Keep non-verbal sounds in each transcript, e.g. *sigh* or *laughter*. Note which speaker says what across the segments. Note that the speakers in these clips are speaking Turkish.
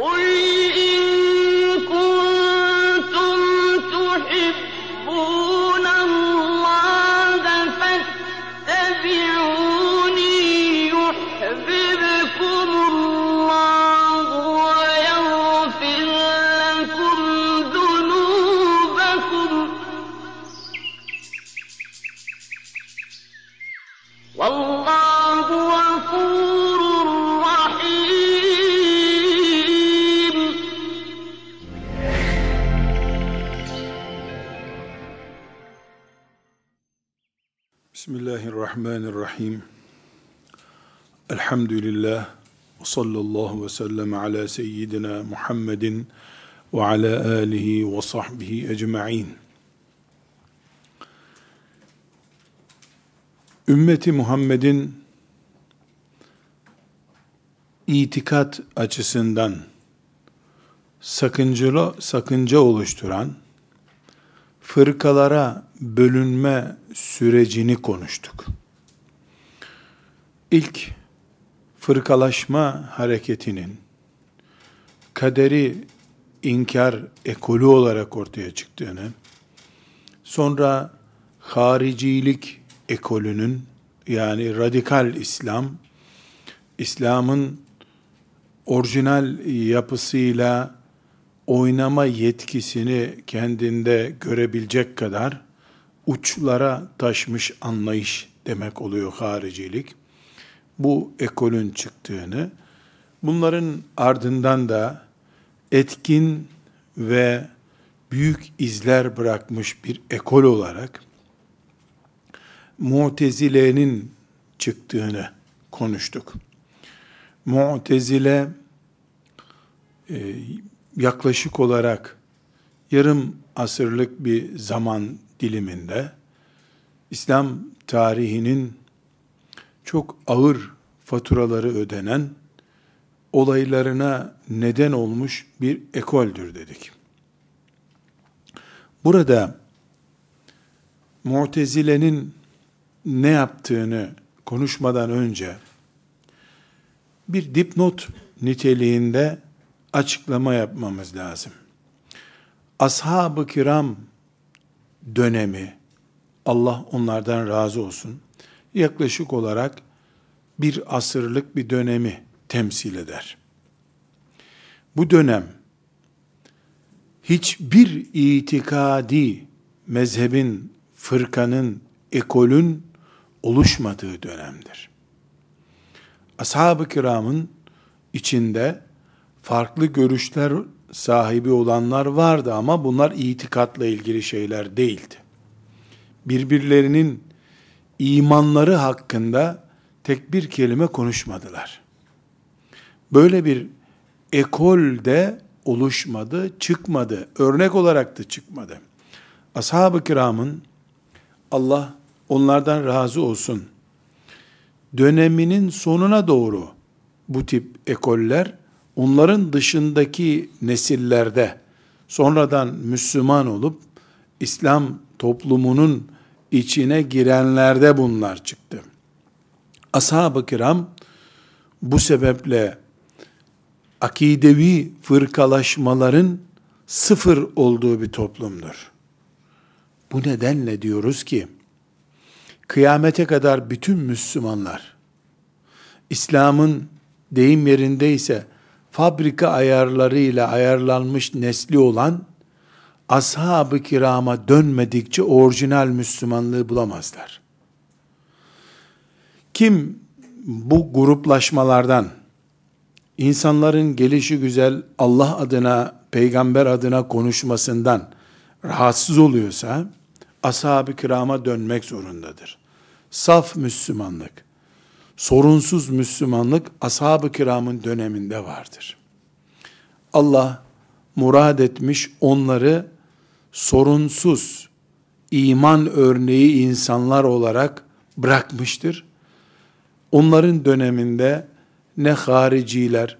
Speaker 1: قل
Speaker 2: sallallahu ve sellem ala seyyidina Muhammedin ve ala alihi ve sahbihi ecma'in. Ümmeti Muhammed'in itikat açısından sakıncalı, sakınca oluşturan fırkalara bölünme sürecini konuştuk. İlk fırkalaşma hareketinin kaderi inkar ekolü olarak ortaya çıktığını, sonra haricilik ekolünün yani radikal İslam, İslam'ın orijinal yapısıyla oynama yetkisini kendinde görebilecek kadar uçlara taşmış anlayış demek oluyor haricilik. Bu ekolün çıktığını, bunların ardından da etkin ve büyük izler bırakmış bir ekol olarak Mu'tezile'nin çıktığını konuştuk. Mu'tezile e, yaklaşık olarak yarım asırlık bir zaman diliminde İslam tarihinin çok ağır faturaları ödenen olaylarına neden olmuş bir ekoldür dedik. Burada Mu'tezile'nin ne yaptığını konuşmadan önce bir dipnot niteliğinde açıklama yapmamız lazım. Ashab-ı kiram dönemi, Allah onlardan razı olsun, yaklaşık olarak bir asırlık bir dönemi temsil eder. Bu dönem, hiçbir itikadi mezhebin, fırkanın, ekolün oluşmadığı dönemdir. Ashab-ı kiramın içinde farklı görüşler sahibi olanlar vardı ama bunlar itikatla ilgili şeyler değildi. Birbirlerinin imanları hakkında tek bir kelime konuşmadılar. Böyle bir ekol de oluşmadı, çıkmadı. Örnek olarak da çıkmadı. Ashab-ı kiramın Allah onlardan razı olsun döneminin sonuna doğru bu tip ekoller onların dışındaki nesillerde sonradan Müslüman olup İslam toplumunun içine girenlerde bunlar çıktı. Ashab-ı kiram bu sebeple akidevi fırkalaşmaların sıfır olduğu bir toplumdur. Bu nedenle diyoruz ki kıyamete kadar bütün Müslümanlar İslam'ın deyim yerindeyse fabrika ayarlarıyla ayarlanmış nesli olan ashab-ı kirama dönmedikçe orijinal Müslümanlığı bulamazlar. Kim bu gruplaşmalardan insanların gelişi güzel Allah adına, peygamber adına konuşmasından rahatsız oluyorsa ashab-ı kirama dönmek zorundadır. Saf Müslümanlık, sorunsuz Müslümanlık ashab-ı kiramın döneminde vardır. Allah murad etmiş onları sorunsuz iman örneği insanlar olarak bırakmıştır. Onların döneminde ne hariciler,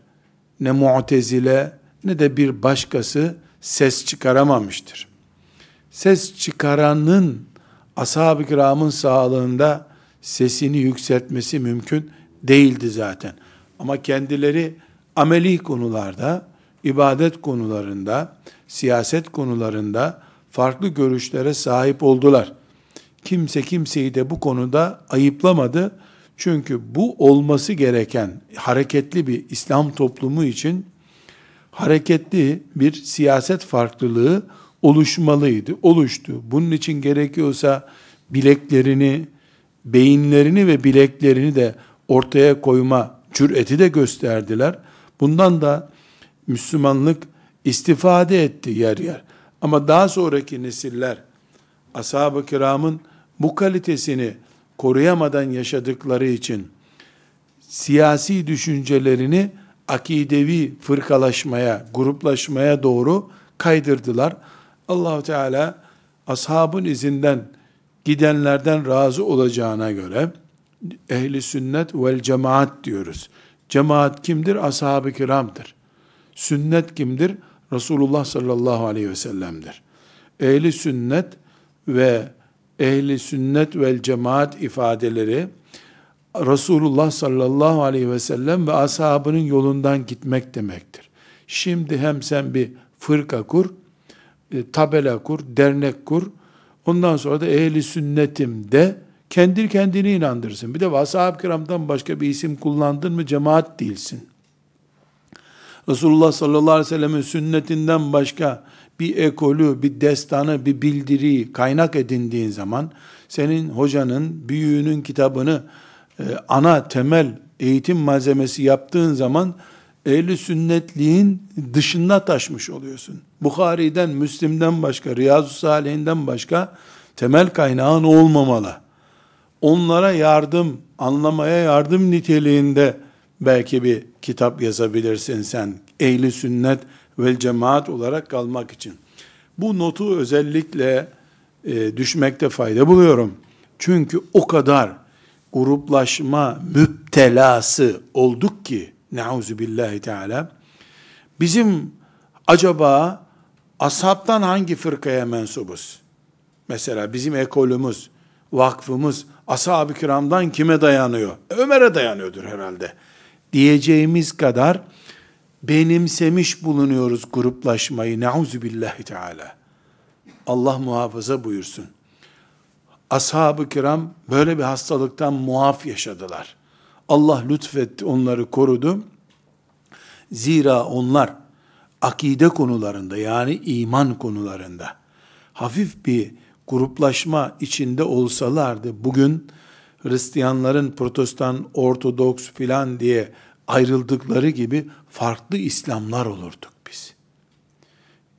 Speaker 2: ne mu'tezile, ne de bir başkası ses çıkaramamıştır. Ses çıkaranın ashab-ı kiramın sağlığında sesini yükseltmesi mümkün değildi zaten. Ama kendileri ameli konularda ibadet konularında, siyaset konularında farklı görüşlere sahip oldular. Kimse kimseyi de bu konuda ayıplamadı. Çünkü bu olması gereken hareketli bir İslam toplumu için hareketli bir siyaset farklılığı oluşmalıydı. Oluştu. Bunun için gerekiyorsa bileklerini, beyinlerini ve bileklerini de ortaya koyma cüreti de gösterdiler. Bundan da Müslümanlık istifade etti yer yer. Ama daha sonraki nesiller ashab-ı kiramın bu kalitesini koruyamadan yaşadıkları için siyasi düşüncelerini akidevi fırkalaşmaya, gruplaşmaya doğru kaydırdılar. Allahu Teala ashabın izinden gidenlerden razı olacağına göre ehli sünnet vel cemaat diyoruz. Cemaat kimdir? Ashab-ı kiramdır. Sünnet kimdir? Resulullah sallallahu aleyhi ve sellem'dir. Ehli sünnet ve ehli sünnet vel cemaat ifadeleri Resulullah sallallahu aleyhi ve sellem ve ashabının yolundan gitmek demektir. Şimdi hem sen bir fırka kur, e, tabela kur, dernek kur, ondan sonra da ehli sünnetim de kendi kendini inandırsın. Bir de ashab-ı kiramdan başka bir isim kullandın mı cemaat değilsin. Resulullah sallallahu aleyhi ve sellemin sünnetinden başka bir ekolü, bir destanı, bir bildiriyi kaynak edindiğin zaman senin hocanın, büyüğünün kitabını e, ana temel eğitim malzemesi yaptığın zaman ehli sünnetliğin dışında taşmış oluyorsun. Bukhari'den, Müslim'den başka, Riyazu Salih'inden başka temel kaynağın olmamalı. Onlara yardım, anlamaya yardım niteliğinde belki bir kitap yazabilirsin sen. Ehli sünnet vel cemaat olarak kalmak için. Bu notu özellikle e, düşmekte fayda buluyorum. Çünkü o kadar gruplaşma müptelası olduk ki neuzu billahi teala bizim acaba ashabtan hangi fırkaya mensubuz? Mesela bizim ekolümüz, vakfımız ashab-ı kiramdan kime dayanıyor? Ömer'e dayanıyordur herhalde. Diyeceğimiz kadar benimsemiş bulunuyoruz gruplaşmayı. Nauzu billahi teala. Allah muhafaza buyursun. Ashab-ı kiram böyle bir hastalıktan muaf yaşadılar. Allah lütfetti, onları korudu. Zira onlar akide konularında yani iman konularında hafif bir gruplaşma içinde olsalardı bugün Hristiyanların protestan, ortodoks filan diye ayrıldıkları gibi farklı İslamlar olurduk biz.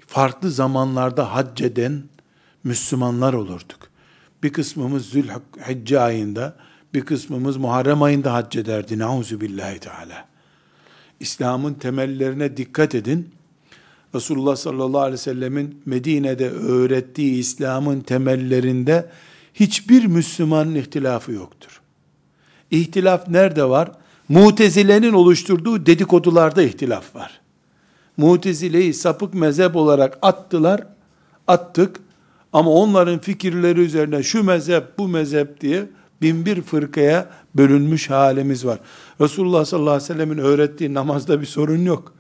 Speaker 2: Farklı zamanlarda hac eden Müslümanlar olurduk. Bir kısmımız Zülhicce ayında, bir kısmımız Muharrem ayında hac ederdi. Nauzu billahi teala. İslam'ın temellerine dikkat edin. Resulullah sallallahu aleyhi ve sellemin Medine'de öğrettiği İslam'ın temellerinde hiçbir Müslümanın ihtilafı yoktur. İhtilaf nerede var? Mutezile'nin oluşturduğu dedikodularda ihtilaf var. Mutezile'yi sapık mezhep olarak attılar, attık ama onların fikirleri üzerine şu mezhep, bu mezhep diye bin bir fırkaya bölünmüş halimiz var. Resulullah sallallahu aleyhi ve sellemin öğrettiği namazda bir sorun yok.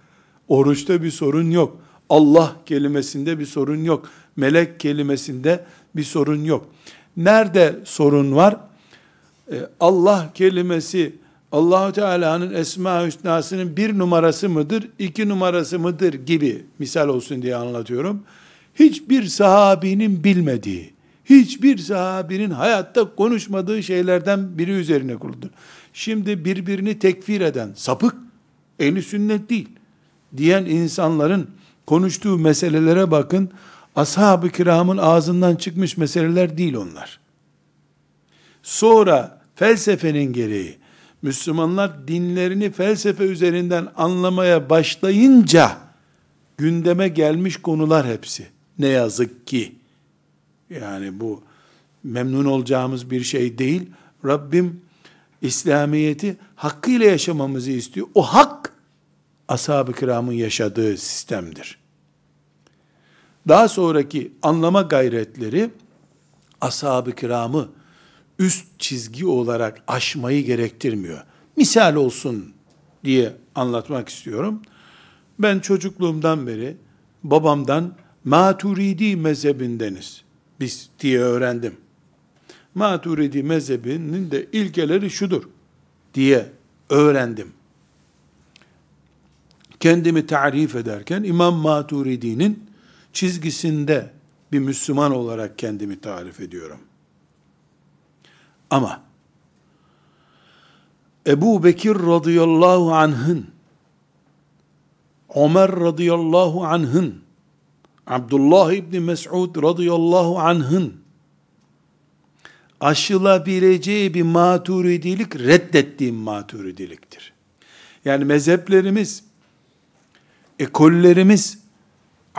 Speaker 2: Oruçta bir sorun yok. Allah kelimesinde bir sorun yok. Melek kelimesinde bir sorun yok. Nerede sorun var? Ee, Allah kelimesi Allahu Teala'nın Esma Hüsna'sının bir numarası mıdır, iki numarası mıdır gibi misal olsun diye anlatıyorum. Hiçbir sahabinin bilmediği, hiçbir sahabinin hayatta konuşmadığı şeylerden biri üzerine kuruldu. Şimdi birbirini tekfir eden, sapık, ehli sünnet değil, diyen insanların konuştuğu meselelere bakın, ashab-ı kiramın ağzından çıkmış meseleler değil onlar. Sonra felsefenin gereği, Müslümanlar dinlerini felsefe üzerinden anlamaya başlayınca, gündeme gelmiş konular hepsi. Ne yazık ki. Yani bu memnun olacağımız bir şey değil. Rabbim İslamiyeti hakkıyla yaşamamızı istiyor. O hak ashab-ı kiramın yaşadığı sistemdir. Daha sonraki anlama gayretleri ashab-ı kiramı üst çizgi olarak aşmayı gerektirmiyor. Misal olsun diye anlatmak istiyorum. Ben çocukluğumdan beri babamdan Maturidi mezhebindeniz biz diye öğrendim. Maturidi mezhebinin de ilkeleri şudur diye öğrendim. Kendimi tarif ederken İmam Maturidi'nin çizgisinde bir Müslüman olarak kendimi tarif ediyorum. Ama Ebu Bekir radıyallahu anh'ın, Ömer radıyallahu anh'ın, Abdullah İbni Mes'ud radıyallahu anh'ın aşılabileceği bir maturidilik reddettiğim maturidiliktir. Yani mezheplerimiz, ekollerimiz,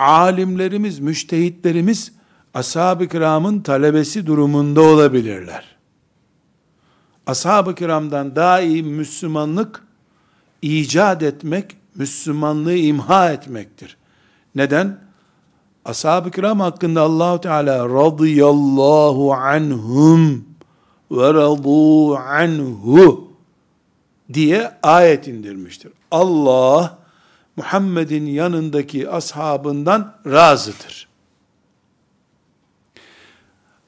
Speaker 2: alimlerimiz, müştehitlerimiz ashab-ı kiramın talebesi durumunda olabilirler. Ashab-ı kiramdan daha iyi Müslümanlık icat etmek, Müslümanlığı imha etmektir. Neden? Ashab-ı kiram hakkında Allahu Teala radıyallahu anhum ve radu anhu diye ayet indirmiştir. Allah Muhammed'in yanındaki ashabından razıdır.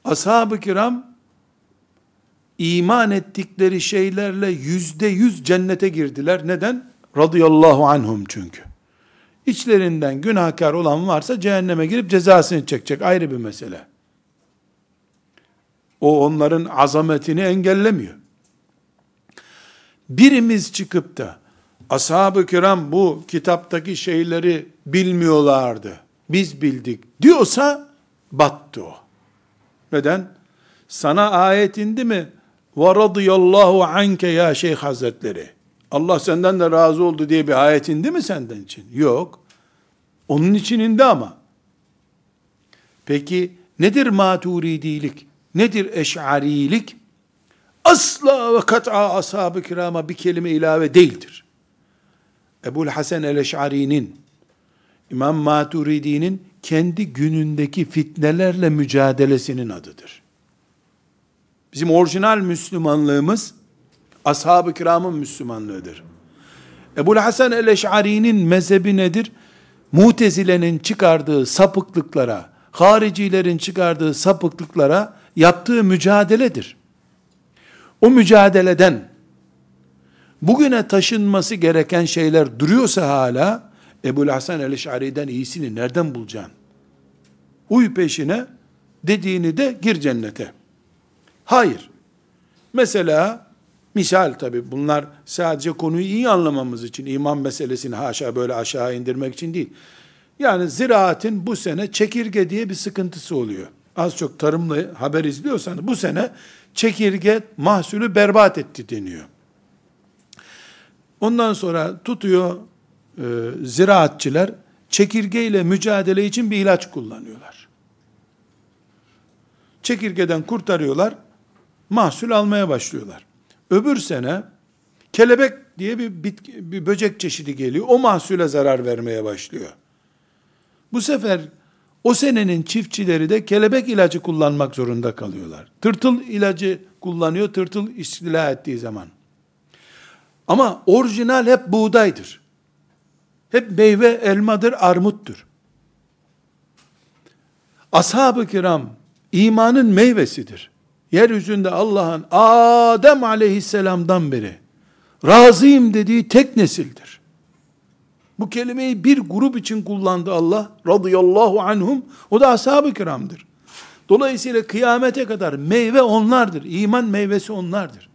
Speaker 2: Ashab-ı kiram iman ettikleri şeylerle yüzde yüz cennete girdiler. Neden? Radıyallahu anhum çünkü. İçlerinden günahkar olan varsa cehenneme girip cezasını çekecek ayrı bir mesele. O onların azametini engellemiyor. Birimiz çıkıp da ashab-ı kiram bu kitaptaki şeyleri bilmiyorlardı. Biz bildik diyorsa battı o. Neden? Sana ayet indi mi? Ve radıyallahu anke ya şeyh hazretleri. Allah senden de razı oldu diye bir ayet indi mi senden için? Yok. Onun için indi ama. Peki nedir maturidilik? Nedir eş'arilik? Asla ve kat'a ashab-ı kirama bir kelime ilave değildir. Ebul Hasan el-Eş'ari'nin, İmam Maturidi'nin kendi günündeki fitnelerle mücadelesinin adıdır. Bizim orijinal Müslümanlığımız, ashab-ı kiramın Müslümanlığıdır. Ebul Hasan el-Eş'ari'nin mezhebi nedir? Mutezile'nin çıkardığı sapıklıklara, haricilerin çıkardığı sapıklıklara yaptığı mücadeledir. O mücadeleden bugüne taşınması gereken şeyler duruyorsa hala Ebu Hasan el-Eş'ari'den iyisini nereden bulacaksın? Uy peşine dediğini de gir cennete. Hayır. Mesela misal tabi bunlar sadece konuyu iyi anlamamız için iman meselesini haşa böyle aşağı indirmek için değil. Yani ziraatin bu sene çekirge diye bir sıkıntısı oluyor. Az çok tarımla haber izliyorsanız bu sene çekirge mahsulü berbat etti deniyor. Ondan sonra tutuyor e, ziraatçılar çekirgeyle mücadele için bir ilaç kullanıyorlar. Çekirgeden kurtarıyorlar, mahsul almaya başlıyorlar. Öbür sene kelebek diye bir, bitki, bir böcek çeşidi geliyor. O mahsule zarar vermeye başlıyor. Bu sefer o senenin çiftçileri de kelebek ilacı kullanmak zorunda kalıyorlar. Tırtıl ilacı kullanıyor, tırtıl istila ettiği zaman. Ama orijinal hep buğdaydır. Hep meyve, elmadır, armuttur. Ashab-ı kiram imanın meyvesidir. Yeryüzünde Allah'ın Adem aleyhisselamdan beri razıyım dediği tek nesildir. Bu kelimeyi bir grup için kullandı Allah radıyallahu anhum. O da ashab-ı kiramdır. Dolayısıyla kıyamete kadar meyve onlardır. İman meyvesi onlardır.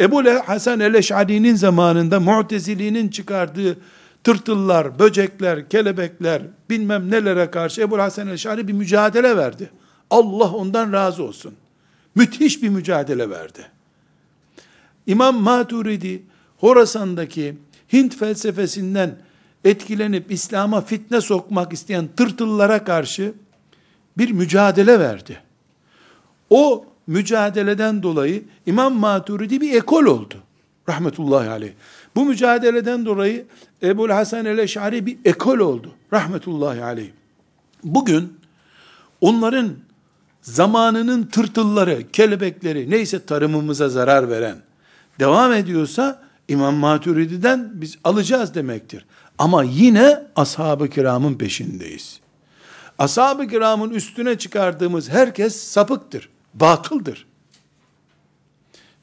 Speaker 2: Ebu Hasan el-Eş'ari'nin zamanında Mu'teziliğinin çıkardığı tırtıllar, böcekler, kelebekler, bilmem nelere karşı Ebu Hasan el-Eş'ari bir mücadele verdi. Allah ondan razı olsun. Müthiş bir mücadele verdi. İmam Maturidi, Horasan'daki Hint felsefesinden etkilenip İslam'a fitne sokmak isteyen tırtıllara karşı bir mücadele verdi. O mücadeleden dolayı İmam Maturidi bir ekol oldu. Rahmetullahi aleyh. Bu mücadeleden dolayı Ebu Hasan el-Eş'ari bir ekol oldu. Rahmetullahi aleyh. Bugün onların zamanının tırtılları, kelebekleri, neyse tarımımıza zarar veren devam ediyorsa İmam Maturidi'den biz alacağız demektir. Ama yine ashab-ı kiramın peşindeyiz. Ashab-ı kiramın üstüne çıkardığımız herkes sapıktır, batıldır.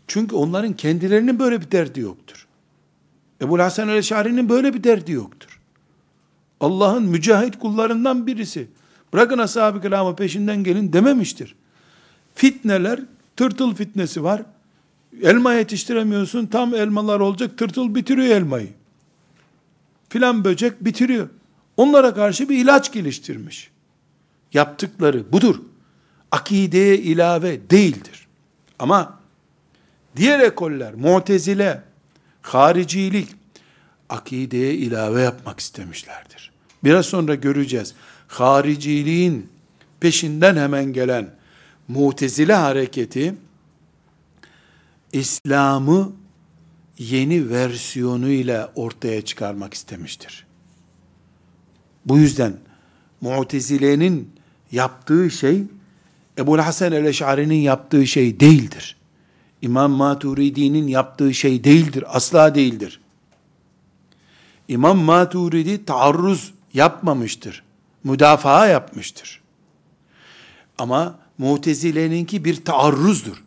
Speaker 2: Çünkü onların kendilerinin böyle bir derdi yoktur. Ebu Hasan el-Eşari'nin böyle bir derdi yoktur. Allah'ın mücahit kullarından birisi. Bırakın ashab-ı kiramı peşinden gelin dememiştir. Fitneler, tırtıl fitnesi var. Elma yetiştiremiyorsun, tam elmalar olacak, tırtıl bitiriyor elmayı. Filan böcek bitiriyor. Onlara karşı bir ilaç geliştirmiş. Yaptıkları budur. Akideye ilave değildir. Ama diğer ekoller, mutezile, haricilik, akideye ilave yapmak istemişlerdir. Biraz sonra göreceğiz. Hariciliğin peşinden hemen gelen mutezile hareketi, İslam'ı yeni versiyonuyla ortaya çıkarmak istemiştir. Bu yüzden Mu'tezile'nin yaptığı şey Ebu Hasan el-Eş'ari'nin yaptığı şey değildir. İmam Maturidi'nin yaptığı şey değildir. Asla değildir. İmam Maturidi taarruz yapmamıştır. Müdafaa yapmıştır. Ama Mu'tezile'ninki bir taarruzdur.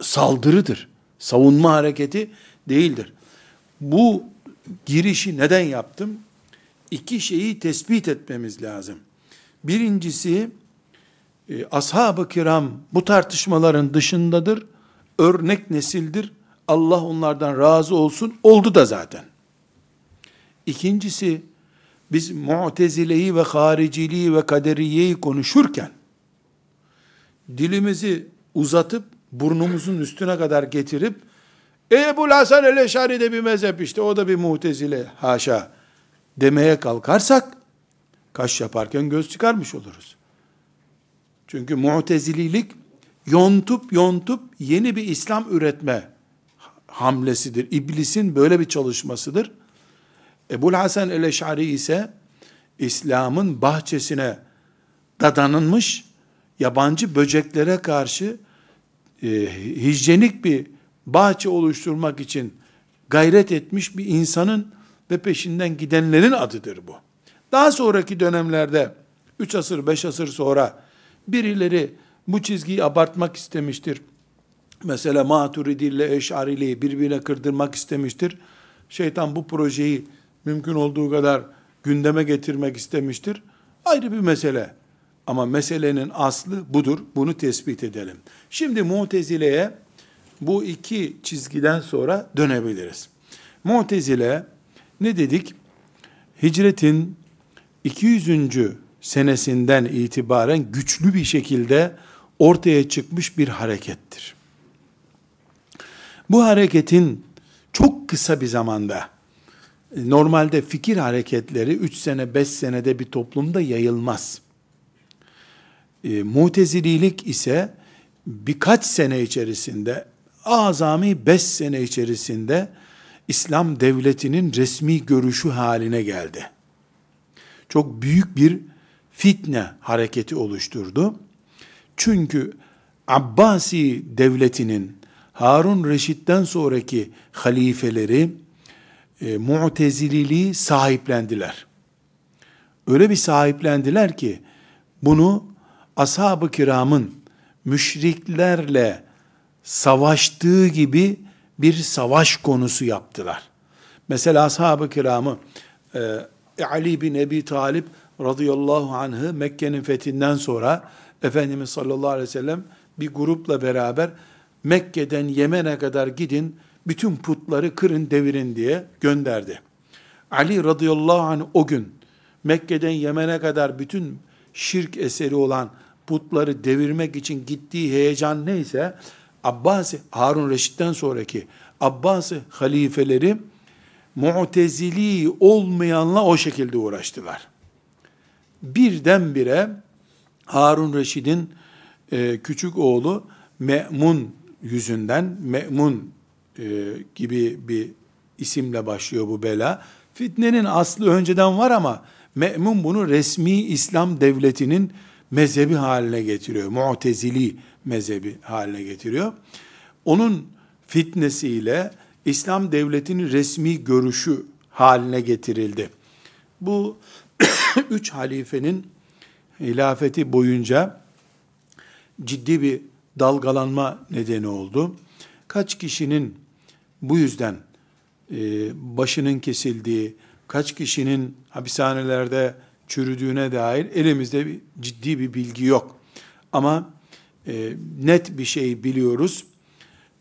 Speaker 2: Saldırıdır. Savunma hareketi değildir. Bu girişi neden yaptım? İki şeyi tespit etmemiz lazım. Birincisi, e, ashab-ı kiram bu tartışmaların dışındadır. Örnek nesildir. Allah onlardan razı olsun. Oldu da zaten. İkincisi, biz mutezileyi ve hariciliği ve kaderiyeyi konuşurken, dilimizi uzatıp, burnumuzun üstüne kadar getirip, Ebu Hasan el-Eşari de bir mezhep işte, o da bir mutezile, haşa, demeye kalkarsak, kaş yaparken göz çıkarmış oluruz. Çünkü mutezililik, yontup yontup yeni bir İslam üretme hamlesidir. İblisin böyle bir çalışmasıdır. Ebu Hasan el-Eş'ari ise İslam'ın bahçesine dadanılmış yabancı böceklere karşı e, hijyenik bir bahçe oluşturmak için gayret etmiş bir insanın ve peşinden gidenlerin adıdır bu. Daha sonraki dönemlerde 3 asır 5 asır sonra birileri bu çizgiyi abartmak istemiştir. Mesela Maturidi ile Eş'ariliği birbirine kırdırmak istemiştir. Şeytan bu projeyi mümkün olduğu kadar gündeme getirmek istemiştir. Ayrı bir mesele. Ama meselenin aslı budur. Bunu tespit edelim. Şimdi Mutezile'ye bu iki çizgiden sonra dönebiliriz. Mu'tezile ne dedik? Hicretin 200. senesinden itibaren güçlü bir şekilde ortaya çıkmış bir harekettir. Bu hareketin çok kısa bir zamanda normalde fikir hareketleri 3 sene 5 senede bir toplumda yayılmaz. E, mutezililik ise birkaç sene içerisinde azami 5 sene içerisinde İslam devletinin resmi görüşü haline geldi. Çok büyük bir fitne hareketi oluşturdu. Çünkü Abbasi devletinin Harun Reşit'ten sonraki halifeleri e, Mu'tezililiği sahiplendiler. Öyle bir sahiplendiler ki bunu ashab-ı kiramın müşriklerle savaştığı gibi bir savaş konusu yaptılar. Mesela ashab-ı kiramı e, Ali bin Ebi Talip radıyallahu anh'ı Mekke'nin fethinden sonra Efendimiz sallallahu aleyhi ve sellem bir grupla beraber Mekke'den Yemen'e kadar gidin, bütün putları kırın devirin diye gönderdi. Ali radıyallahu anh o gün Mekke'den Yemen'e kadar bütün şirk eseri olan putları devirmek için gittiği heyecan neyse Abbasi Harun Reşit'ten sonraki Abbasi halifeleri Mu'tezili olmayanla o şekilde uğraştılar. Birdenbire Harun Reşid'in e, küçük oğlu Me'mun yüzünden, Me'mun e, gibi bir isimle başlıyor bu bela. Fitnenin aslı önceden var ama Me'mun bunu resmi İslam devletinin mezhebi haline getiriyor. Mu'tezili mezhebi haline getiriyor. Onun fitnesiyle İslam devletinin resmi görüşü haline getirildi. Bu *coughs* üç halifenin hilafeti boyunca ciddi bir dalgalanma nedeni oldu. Kaç kişinin bu yüzden e, başının kesildiği, kaç kişinin hapishanelerde çürüdüğüne dair elimizde bir, ciddi bir bilgi yok. Ama e, net bir şey biliyoruz.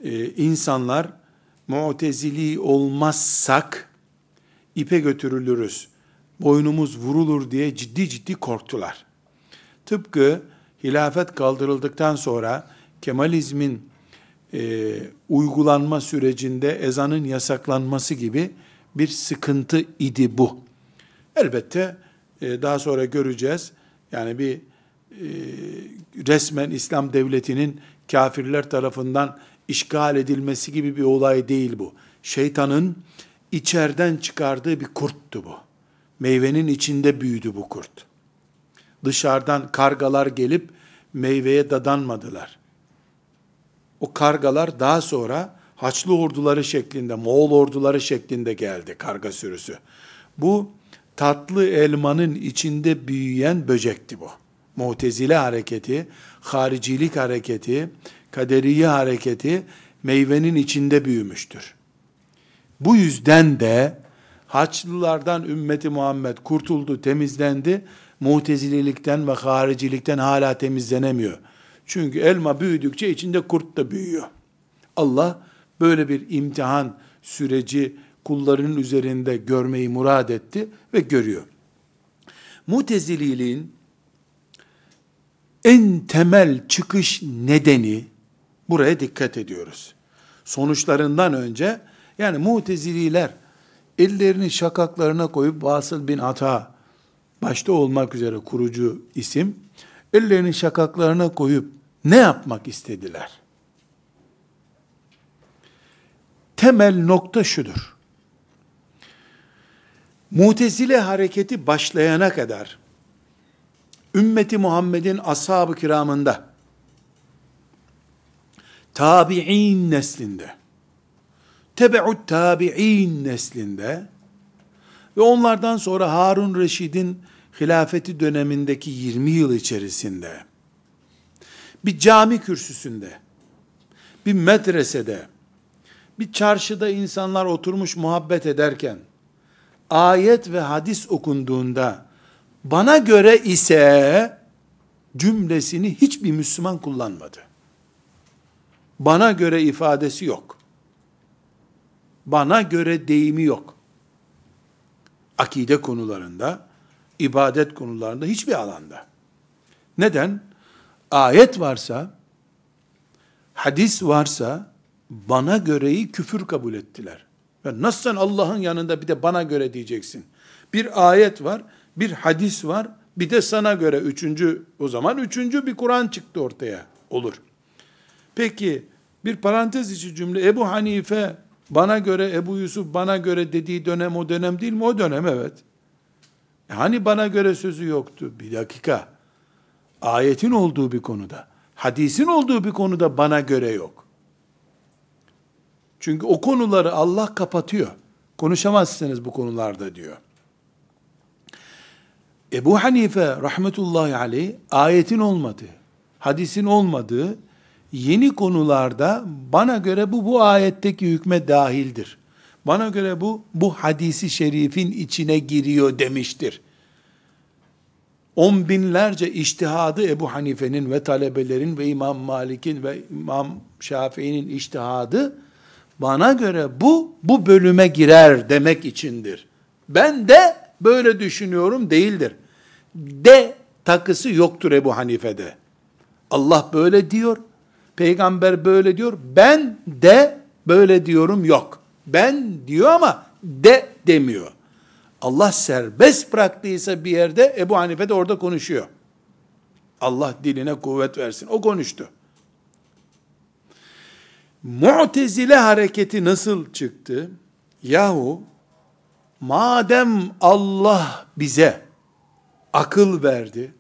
Speaker 2: E, insanlar mu'tezili olmazsak ipe götürülürüz. Boynumuz vurulur diye ciddi ciddi korktular. Tıpkı hilafet kaldırıldıktan sonra Kemalizmin e, uygulanma sürecinde ezanın yasaklanması gibi bir sıkıntı idi bu. Elbette e, daha sonra göreceğiz. Yani bir e, resmen İslam devletinin kafirler tarafından işgal edilmesi gibi bir olay değil bu. Şeytanın içeriden çıkardığı bir kurttu bu. Meyvenin içinde büyüdü bu kurt. Dışarıdan kargalar gelip meyveye dadanmadılar. O kargalar daha sonra Haçlı orduları şeklinde, Moğol orduları şeklinde geldi karga sürüsü. Bu tatlı elmanın içinde büyüyen böcekti bu. Mutezile hareketi, haricilik hareketi, kaderiye hareketi meyvenin içinde büyümüştür. Bu yüzden de Haçlılardan ümmeti Muhammed kurtuldu, temizlendi. Mutezililikten ve haricilikten hala temizlenemiyor. Çünkü elma büyüdükçe içinde kurt da büyüyor. Allah böyle bir imtihan süreci kullarının üzerinde görmeyi murad etti ve görüyor. Mutezililiğin en temel çıkış nedeni buraya dikkat ediyoruz. Sonuçlarından önce yani mutezililer ellerini şakaklarına koyup Vasıl bin Ata başta olmak üzere kurucu isim ellerini şakaklarına koyup ne yapmak istediler? Temel nokta şudur. Mutezile hareketi başlayana kadar ümmeti Muhammed'in ashab-ı kiramında tabi'in neslinde tebe'ut tabi'in neslinde ve onlardan sonra Harun Reşid'in hilafeti dönemindeki 20 yıl içerisinde bir cami kürsüsünde, bir medresede, bir çarşıda insanlar oturmuş muhabbet ederken, ayet ve hadis okunduğunda, bana göre ise cümlesini hiçbir Müslüman kullanmadı. Bana göre ifadesi yok. Bana göre deyimi yok. Akide konularında, ibadet konularında, hiçbir alanda. Neden? Ayet varsa, hadis varsa, bana göreyi küfür kabul ettiler. Ya nasıl sen Allah'ın yanında bir de bana göre diyeceksin? Bir ayet var, bir hadis var, bir de sana göre üçüncü, o zaman üçüncü bir Kur'an çıktı ortaya. Olur. Peki, bir parantez içi cümle, Ebu Hanife bana göre, Ebu Yusuf bana göre dediği dönem o dönem değil mi? O dönem evet. E hani bana göre sözü yoktu? Bir dakika. Ayetin olduğu bir konuda, hadisin olduğu bir konuda bana göre yok. Çünkü o konuları Allah kapatıyor. Konuşamazsınız bu konularda diyor. Ebu Hanife rahmetullahi aleyh ayetin olmadığı, hadisin olmadığı yeni konularda bana göre bu bu ayetteki hükme dahildir. Bana göre bu bu hadisi şerifin içine giriyor demiştir. On binlerce iştihadı Ebu Hanife'nin ve talebelerin ve İmam Malik'in ve İmam Şafii'nin iştihadı bana göre bu bu bölüme girer demek içindir. Ben de böyle düşünüyorum değildir. De takısı yoktur Ebu Hanife'de. Allah böyle diyor. Peygamber böyle diyor. Ben de böyle diyorum yok. Ben diyor ama de demiyor. Allah serbest bıraktıysa bir yerde Ebu Hanife de orada konuşuyor. Allah diline kuvvet versin. O konuştu. Mu'tezile hareketi nasıl çıktı? Yahu madem Allah bize akıl verdi,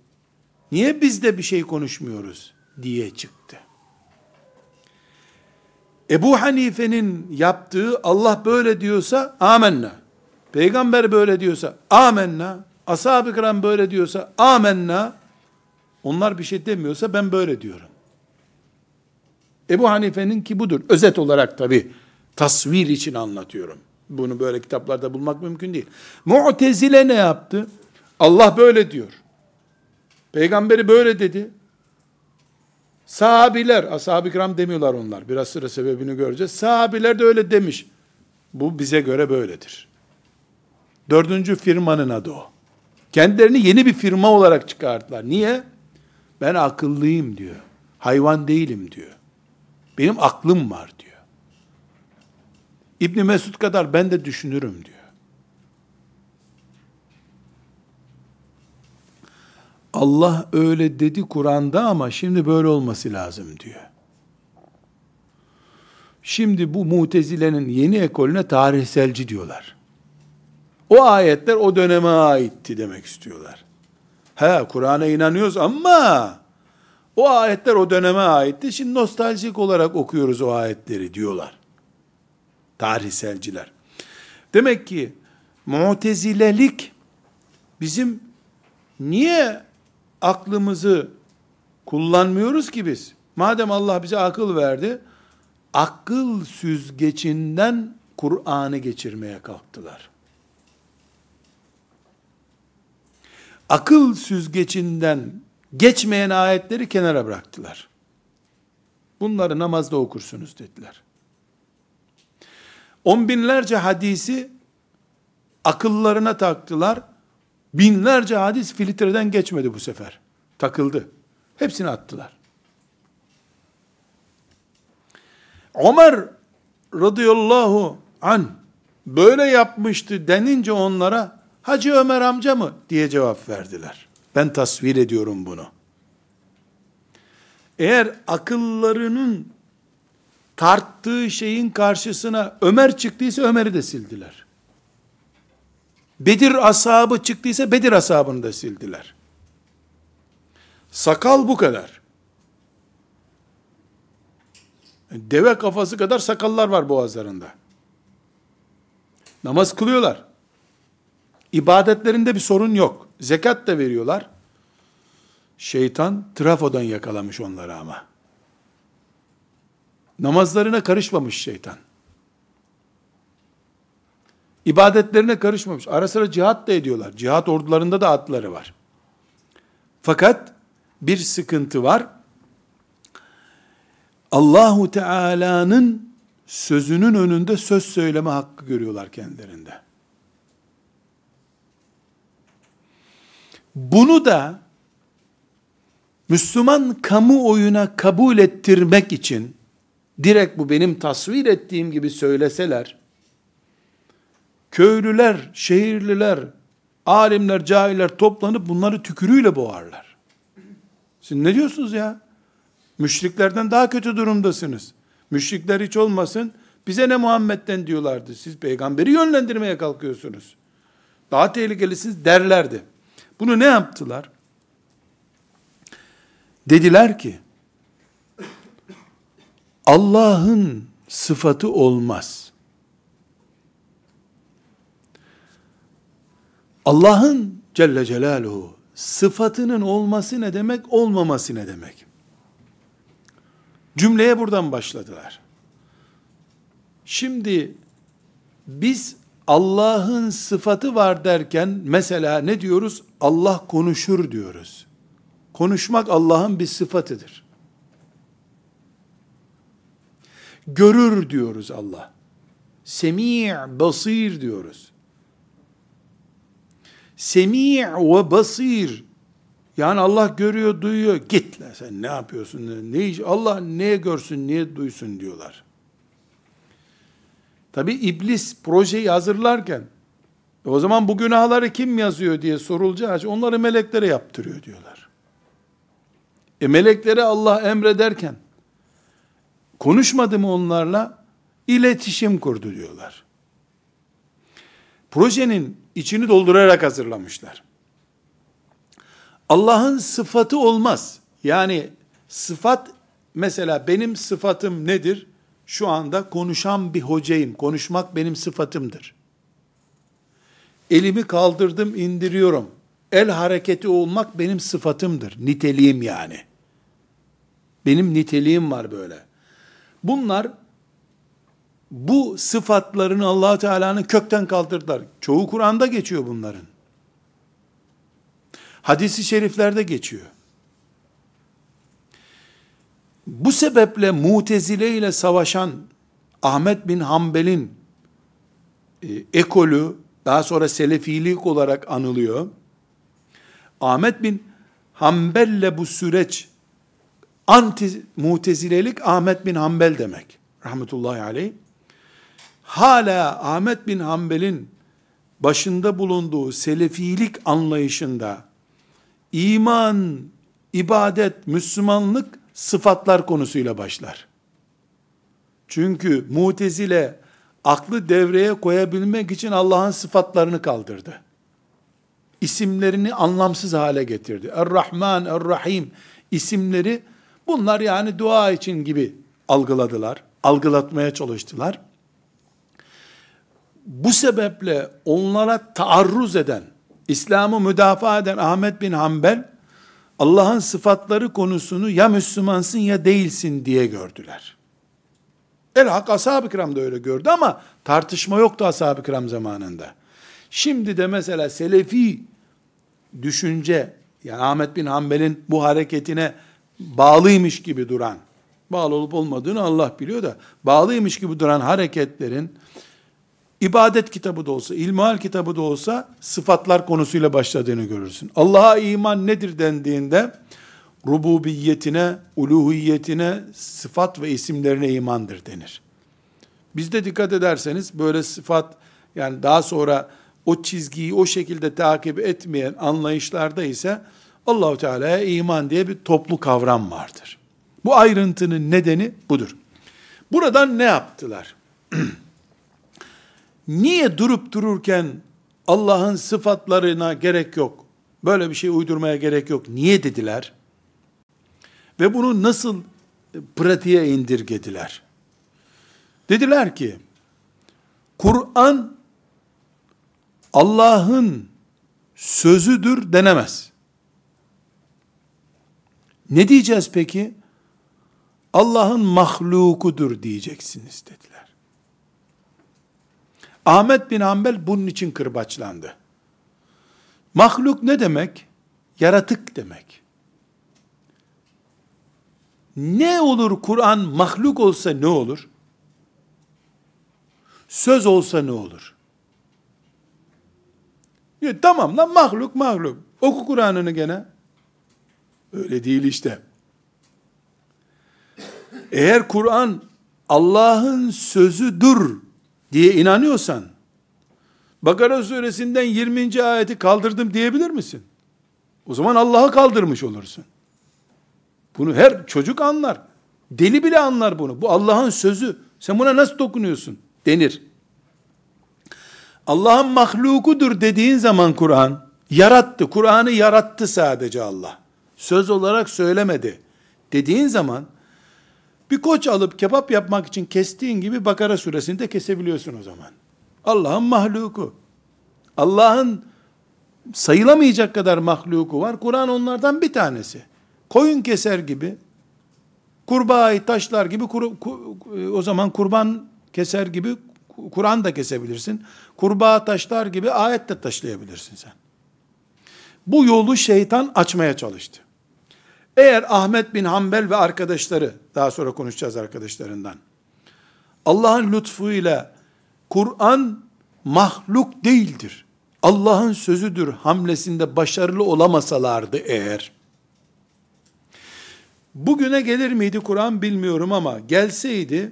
Speaker 2: niye biz de bir şey konuşmuyoruz diye çıktı. Ebu Hanife'nin yaptığı Allah böyle diyorsa amenna. Peygamber böyle diyorsa amenna, ashab-ı kiram böyle diyorsa amenna, onlar bir şey demiyorsa ben böyle diyorum. Ebu Hanife'nin ki budur. Özet olarak tabi tasvir için anlatıyorum. Bunu böyle kitaplarda bulmak mümkün değil. Mu'tezile ne yaptı? Allah böyle diyor. Peygamberi böyle dedi. Sahabiler, ashab-ı kiram demiyorlar onlar. Biraz sıra sebebini göreceğiz. Sahabiler de öyle demiş. Bu bize göre böyledir. Dördüncü firmanın adı o. Kendilerini yeni bir firma olarak çıkarttılar. Niye? Ben akıllıyım diyor. Hayvan değilim diyor. Benim aklım var diyor. İbni Mesud kadar ben de düşünürüm diyor. Allah öyle dedi Kur'an'da ama şimdi böyle olması lazım diyor. Şimdi bu mutezilenin yeni ekolüne tarihselci diyorlar. O ayetler o döneme aitti demek istiyorlar. He Kur'an'a inanıyoruz ama o ayetler o döneme aitti. Şimdi nostaljik olarak okuyoruz o ayetleri diyorlar. Tarihselciler. Demek ki mutezilelik bizim niye aklımızı kullanmıyoruz ki biz? Madem Allah bize akıl verdi, akıl süzgecinden Kur'an'ı geçirmeye kalktılar. Akıl süzgecinden geçmeyen ayetleri kenara bıraktılar. Bunları namazda okursunuz dediler. On binlerce hadisi akıllarına taktılar. Binlerce hadis filtreden geçmedi bu sefer. Takıldı. Hepsini attılar. Ömer radıyallahu an böyle yapmıştı denince onlara Hacı Ömer amca mı diye cevap verdiler. Ben tasvir ediyorum bunu. Eğer akıllarının tarttığı şeyin karşısına Ömer çıktıysa Ömer'i de sildiler. Bedir ashabı çıktıysa Bedir ashabını da sildiler. Sakal bu kadar. Deve kafası kadar sakallar var boğazlarında. Namaz kılıyorlar. İbadetlerinde bir sorun yok. Zekat da veriyorlar. Şeytan trafodan yakalamış onları ama. Namazlarına karışmamış şeytan. İbadetlerine karışmamış. Ara sıra cihat da ediyorlar. Cihat ordularında da atları var. Fakat bir sıkıntı var. Allahu Teala'nın sözünün önünde söz söyleme hakkı görüyorlar kendilerinde. Bunu da Müslüman kamuoyuna kabul ettirmek için direkt bu benim tasvir ettiğim gibi söyleseler köylüler, şehirliler, alimler, cahiller toplanıp bunları tükürüyle boğarlar. Siz ne diyorsunuz ya? Müşriklerden daha kötü durumdasınız. Müşrikler hiç olmasın, bize ne Muhammed'den diyorlardı. Siz peygamberi yönlendirmeye kalkıyorsunuz. Daha tehlikelisiniz derlerdi. Bunu ne yaptılar? Dediler ki, Allah'ın sıfatı olmaz. Allah'ın Celle Celaluhu sıfatının olması ne demek, olmaması ne demek? Cümleye buradan başladılar. Şimdi biz Allah'ın sıfatı var derken mesela ne diyoruz? Allah konuşur diyoruz. Konuşmak Allah'ın bir sıfatıdır. Görür diyoruz Allah. Semi' basir diyoruz. Semi' ve basir yani Allah görüyor, duyuyor. Git lan sen ne yapıyorsun? Ne iş? Allah neye görsün, niye duysun diyorlar. Tabi iblis projeyi hazırlarken e o zaman bu günahları kim yazıyor diye sorulacağı için onları meleklere yaptırıyor diyorlar. E meleklere Allah emrederken konuşmadı mı onlarla? İletişim kurdu diyorlar. Projenin içini doldurarak hazırlamışlar. Allah'ın sıfatı olmaz. Yani sıfat mesela benim sıfatım nedir? Şu anda konuşan bir hocayım. Konuşmak benim sıfatımdır. elimi kaldırdım indiriyorum. El hareketi olmak benim sıfatımdır. Niteliğim yani. Benim niteliğim var böyle. Bunlar bu sıfatlarını allah Teala'nın kökten kaldırdılar. Çoğu Kur'an'da geçiyor bunların. Hadisi şeriflerde geçiyor. Bu sebeple Mutezile ile savaşan Ahmet bin Hanbel'in e, ekolü daha sonra Selefilik olarak anılıyor. Ahmet bin Hanbel'le bu süreç anti mutezilelik Ahmet bin Hanbel demek. Rahmetullahi aleyh. Hala Ahmet bin Hanbel'in başında bulunduğu selefilik anlayışında iman, ibadet, Müslümanlık sıfatlar konusuyla başlar. Çünkü mutezile aklı devreye koyabilmek için Allah'ın sıfatlarını kaldırdı. İsimlerini anlamsız hale getirdi. Er-Rahman, Er-Rahim isimleri bunlar yani dua için gibi algıladılar. Algılatmaya çalıştılar. Bu sebeple onlara taarruz eden, İslam'ı müdafaa eden Ahmet bin Hanbel, Allah'ın sıfatları konusunu ya Müslümansın ya değilsin diye gördüler. El hak ashab-ı kiram da öyle gördü ama tartışma yoktu ashab-ı kiram zamanında. Şimdi de mesela selefi düşünce, yani Ahmet bin Hanbel'in bu hareketine bağlıymış gibi duran, bağlı olup olmadığını Allah biliyor da, bağlıymış gibi duran hareketlerin, ibadet kitabı da olsa, ilmihal kitabı da olsa, sıfatlar konusuyla başladığını görürsün. Allah'a iman nedir dendiğinde, rububiyetine, uluhiyetine, sıfat ve isimlerine imandır denir. Bizde dikkat ederseniz böyle sıfat yani daha sonra o çizgiyi o şekilde takip etmeyen anlayışlarda ise Allahu Teala'ya iman diye bir toplu kavram vardır. Bu ayrıntının nedeni budur. Buradan ne yaptılar? *clears throat* Niye durup dururken Allah'ın sıfatlarına gerek yok, böyle bir şey uydurmaya gerek yok, niye dediler? Ve bunu nasıl pratiğe indirgediler? Dediler ki, Kur'an Allah'ın sözüdür denemez. Ne diyeceğiz peki? Allah'ın mahlukudur diyeceksiniz dediler. Ahmet bin Hanbel bunun için kırbaçlandı. Mahluk ne demek? Yaratık demek. Ne olur Kur'an mahluk olsa ne olur? Söz olsa ne olur? Ya, tamam lan mahluk mahluk. Oku Kur'an'ını gene. Öyle değil işte. Eğer Kur'an Allah'ın sözüdür diye inanıyorsan, Bakara suresinden 20. ayeti kaldırdım diyebilir misin? O zaman Allah'ı kaldırmış olursun. Bunu her çocuk anlar. Deli bile anlar bunu. Bu Allah'ın sözü. Sen buna nasıl dokunuyorsun? Denir. Allah'ın mahlukudur dediğin zaman Kur'an, yarattı. Kur'an'ı yarattı sadece Allah. Söz olarak söylemedi. Dediğin zaman, bir koç alıp kebap yapmak için kestiğin gibi Bakara suresinde kesebiliyorsun o zaman. Allah'ın mahluku. Allah'ın sayılamayacak kadar mahluku var. Kur'an onlardan bir tanesi. Koyun keser gibi, kurbağayı taşlar gibi, kur, kur, o zaman kurban keser gibi Kur'an da kesebilirsin. Kurbağa taşlar gibi ayet de taşlayabilirsin sen. Bu yolu şeytan açmaya çalıştı. Eğer Ahmet bin Hanbel ve arkadaşları, daha sonra konuşacağız arkadaşlarından, Allah'ın lütfuyla Kur'an mahluk değildir. Allah'ın sözüdür hamlesinde başarılı olamasalardı eğer, bugüne gelir miydi Kur'an bilmiyorum ama gelseydi,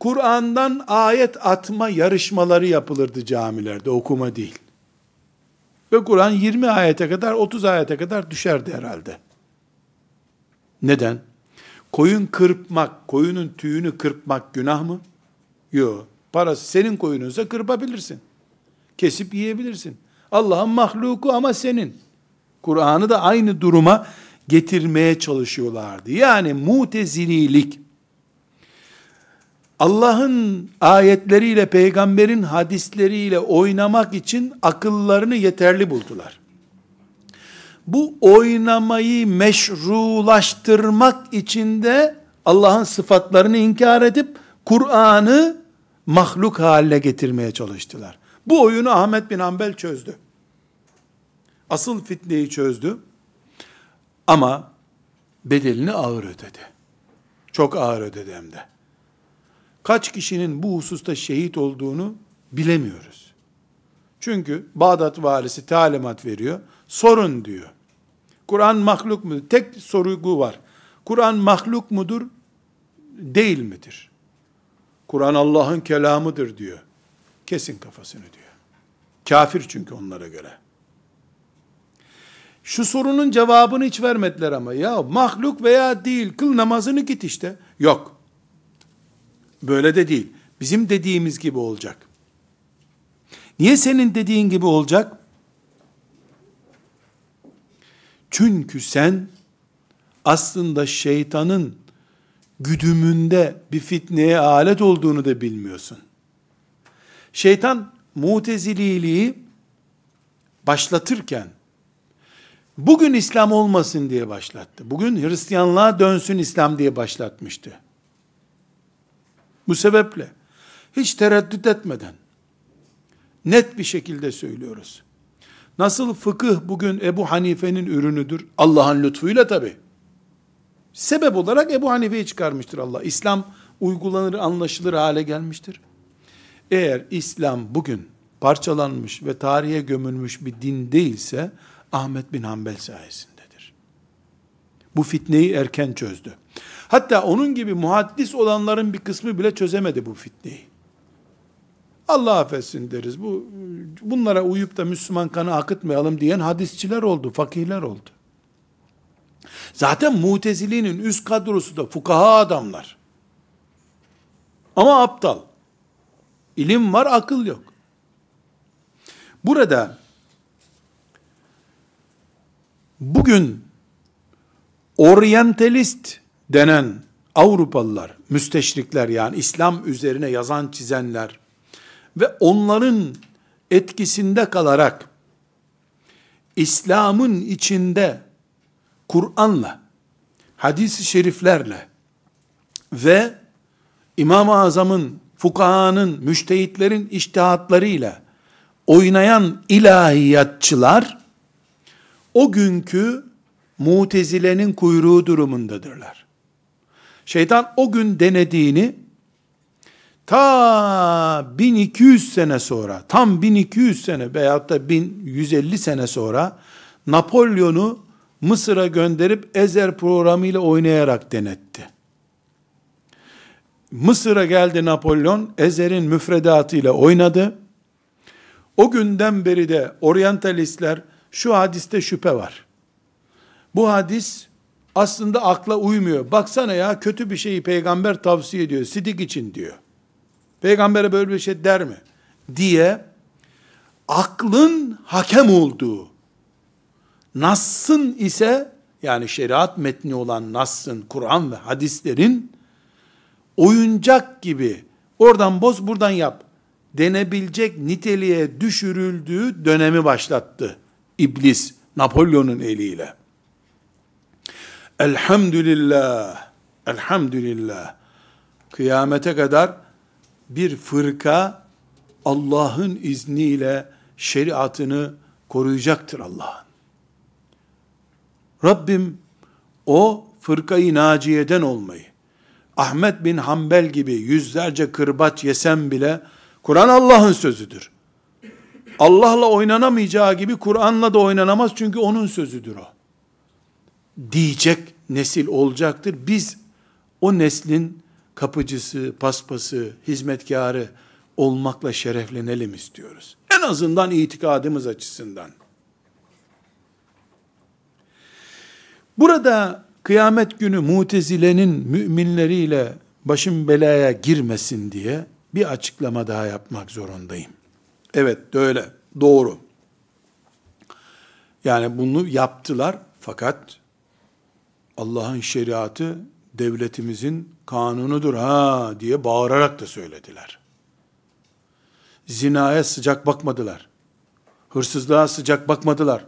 Speaker 2: Kur'an'dan ayet atma yarışmaları yapılırdı camilerde, okuma değil. Ve Kur'an 20 ayete kadar, 30 ayete kadar düşerdi herhalde. Neden? Koyun kırpmak, koyunun tüyünü kırpmak günah mı? Yok. Parası senin koyununsa kırpabilirsin. Kesip yiyebilirsin. Allah'ın mahluku ama senin. Kur'an'ı da aynı duruma getirmeye çalışıyorlardı. Yani mutezililik Allah'ın ayetleriyle, peygamberin hadisleriyle oynamak için akıllarını yeterli buldular. Bu oynamayı meşrulaştırmak için de Allah'ın sıfatlarını inkar edip Kur'an'ı mahluk haline getirmeye çalıştılar. Bu oyunu Ahmet bin Hanbel çözdü. Asıl fitneyi çözdü. Ama bedelini ağır ödedi. Çok ağır ödedi hem de. Kaç kişinin bu hususta şehit olduğunu bilemiyoruz. Çünkü Bağdat valisi talimat veriyor. Sorun diyor. Kur'an mahluk mu? Tek soru var. Kur'an mahluk mudur? Değil midir? Kur'an Allah'ın kelamıdır diyor. Kesin kafasını diyor. Kafir çünkü onlara göre. Şu sorunun cevabını hiç vermediler ama. Ya mahluk veya değil kıl namazını git işte. Yok. Böyle de değil. Bizim dediğimiz gibi olacak. Niye senin dediğin gibi olacak? Çünkü sen aslında şeytanın güdümünde bir fitneye alet olduğunu da bilmiyorsun. Şeytan mutezililiği başlatırken bugün İslam olmasın diye başlattı. Bugün Hristiyanlığa dönsün İslam diye başlatmıştı. Bu sebeple hiç tereddüt etmeden net bir şekilde söylüyoruz. Nasıl fıkıh bugün Ebu Hanife'nin ürünüdür? Allah'ın lütfuyla tabi. Sebep olarak Ebu Hanife'yi çıkarmıştır Allah. İslam uygulanır, anlaşılır hale gelmiştir. Eğer İslam bugün parçalanmış ve tarihe gömülmüş bir din değilse Ahmet bin Hanbel sayesindedir. Bu fitneyi erken çözdü. Hatta onun gibi muhaddis olanların bir kısmı bile çözemedi bu fitneyi. Allah affetsin deriz. Bu bunlara uyup da Müslüman kanı akıtmayalım diyen hadisçiler oldu, fakihler oldu. Zaten mutezilinin üst kadrosu da fukaha adamlar. Ama aptal. İlim var, akıl yok. Burada bugün oryantalist denen Avrupalılar, müsteşrikler yani İslam üzerine yazan çizenler ve onların etkisinde kalarak İslam'ın içinde Kur'an'la, hadis-i şeriflerle ve İmam-ı Azam'ın, fukahanın, müştehitlerin iştihatlarıyla oynayan ilahiyatçılar o günkü mutezilenin kuyruğu durumundadırlar. Şeytan o gün denediğini ta 1200 sene sonra, tam 1200 sene veyahut da 1150 sene sonra Napolyon'u Mısır'a gönderip Ezer programıyla oynayarak denetti. Mısır'a geldi Napolyon, Ezer'in müfredatıyla oynadı. O günden beri de oryantalistler şu hadiste şüphe var. Bu hadis aslında akla uymuyor. Baksana ya kötü bir şeyi peygamber tavsiye ediyor. Sidik için diyor. Peygambere böyle bir şey der mi? Diye aklın hakem olduğu, Nass'ın ise yani şeriat metni olan Nass'ın, Kur'an ve hadislerin oyuncak gibi oradan boz buradan yap denebilecek niteliğe düşürüldüğü dönemi başlattı iblis Napolyon'un eliyle. Elhamdülillah, elhamdülillah. Kıyamete kadar bir fırka Allah'ın izniyle şeriatını koruyacaktır Allah'ın. Rabbim o fırkayı naciyeden olmayı, Ahmet bin Hanbel gibi yüzlerce kırbaç yesem bile, Kur'an Allah'ın sözüdür. Allah'la oynanamayacağı gibi Kur'an'la da oynanamaz çünkü onun sözüdür o. Diyecek nesil olacaktır. Biz o neslin kapıcısı, paspası, hizmetkarı olmakla şereflenelim istiyoruz. En azından itikadımız açısından. Burada kıyamet günü mutezilenin müminleriyle başım belaya girmesin diye bir açıklama daha yapmak zorundayım. Evet öyle doğru. Yani bunu yaptılar fakat Allah'ın şeriatı devletimizin kanunudur ha diye bağırarak da söylediler. Zinaya sıcak bakmadılar. Hırsızlığa sıcak bakmadılar.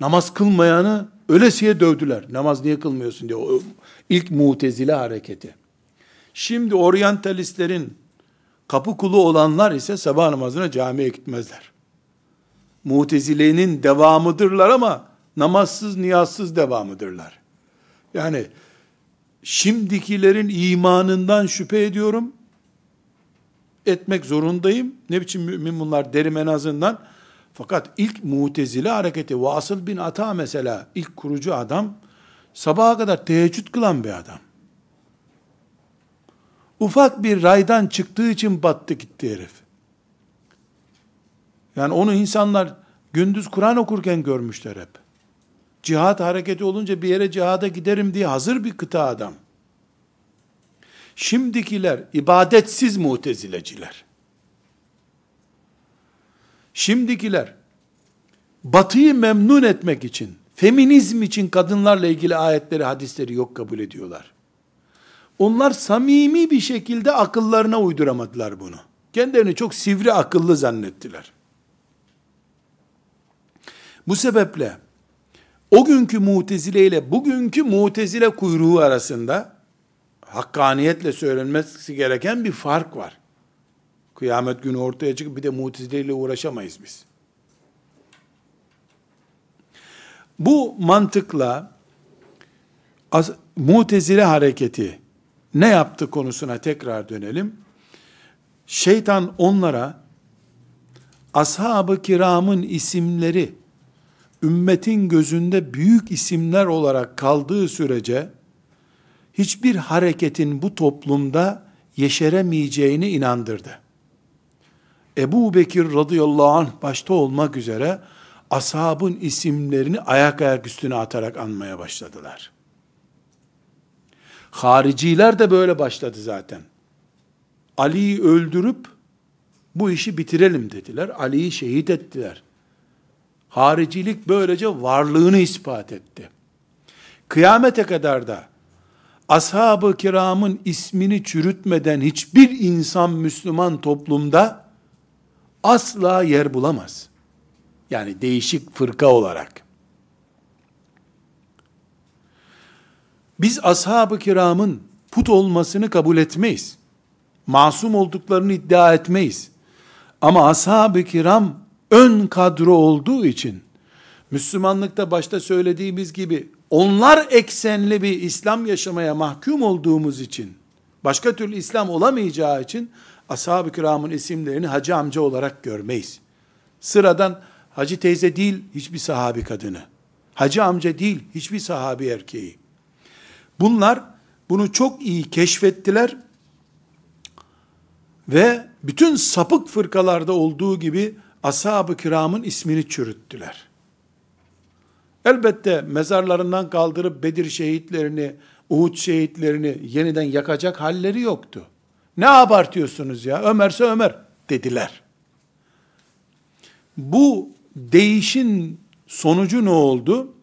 Speaker 2: Namaz kılmayanı ölesiye dövdüler. Namaz niye kılmıyorsun diye. O ilk mutezile hareketi. Şimdi oryantalistlerin kapı kulu olanlar ise sabah namazına camiye gitmezler. Mutezile'nin devamıdırlar ama namazsız, niyazsız devamıdırlar. Yani şimdikilerin imanından şüphe ediyorum. Etmek zorundayım. Ne biçim mümin bunlar derim en azından. Fakat ilk mutezile hareketi Vasıl bin Ata mesela ilk kurucu adam sabaha kadar teheccüd kılan bir adam. Ufak bir raydan çıktığı için battı gitti herif. Yani onu insanlar gündüz Kur'an okurken görmüşler hep. Cihat hareketi olunca bir yere cihada giderim diye hazır bir kıta adam. Şimdikiler ibadetsiz mutezileciler. Şimdikiler batıyı memnun etmek için, feminizm için kadınlarla ilgili ayetleri, hadisleri yok kabul ediyorlar. Onlar samimi bir şekilde akıllarına uyduramadılar bunu. Kendilerini çok sivri akıllı zannettiler. Bu sebeple o günkü mutezile ile bugünkü mutezile kuyruğu arasında hakkaniyetle söylenmesi gereken bir fark var. Kıyamet günü ortaya çıkıp bir de mutezile ile uğraşamayız biz. Bu mantıkla az, mutezile hareketi ne yaptı konusuna tekrar dönelim. Şeytan onlara ashab-ı kiramın isimleri ümmetin gözünde büyük isimler olarak kaldığı sürece hiçbir hareketin bu toplumda yeşeremeyeceğini inandırdı. Ebu Bekir radıyallahu anh başta olmak üzere ashabın isimlerini ayak ayak üstüne atarak anmaya başladılar. Hariciler de böyle başladı zaten. Ali'yi öldürüp bu işi bitirelim dediler. Ali'yi şehit ettiler. Haricilik böylece varlığını ispat etti. Kıyamete kadar da ashab-ı kiramın ismini çürütmeden hiçbir insan Müslüman toplumda asla yer bulamaz. Yani değişik fırka olarak. Biz ashab-ı kiramın put olmasını kabul etmeyiz. Masum olduklarını iddia etmeyiz. Ama ashab-ı kiram ön kadro olduğu için Müslümanlıkta başta söylediğimiz gibi onlar eksenli bir İslam yaşamaya mahkum olduğumuz için başka türlü İslam olamayacağı için ashab-ı kiramın isimlerini hacı amca olarak görmeyiz. Sıradan hacı teyze değil hiçbir sahabi kadını. Hacı amca değil hiçbir sahabi erkeği. Bunlar bunu çok iyi keşfettiler ve bütün sapık fırkalarda olduğu gibi ashab-ı kiramın ismini çürüttüler. Elbette mezarlarından kaldırıp Bedir şehitlerini, Uhud şehitlerini yeniden yakacak halleri yoktu. Ne abartıyorsunuz ya? Ömerse Ömer dediler. Bu değişin sonucu ne oldu?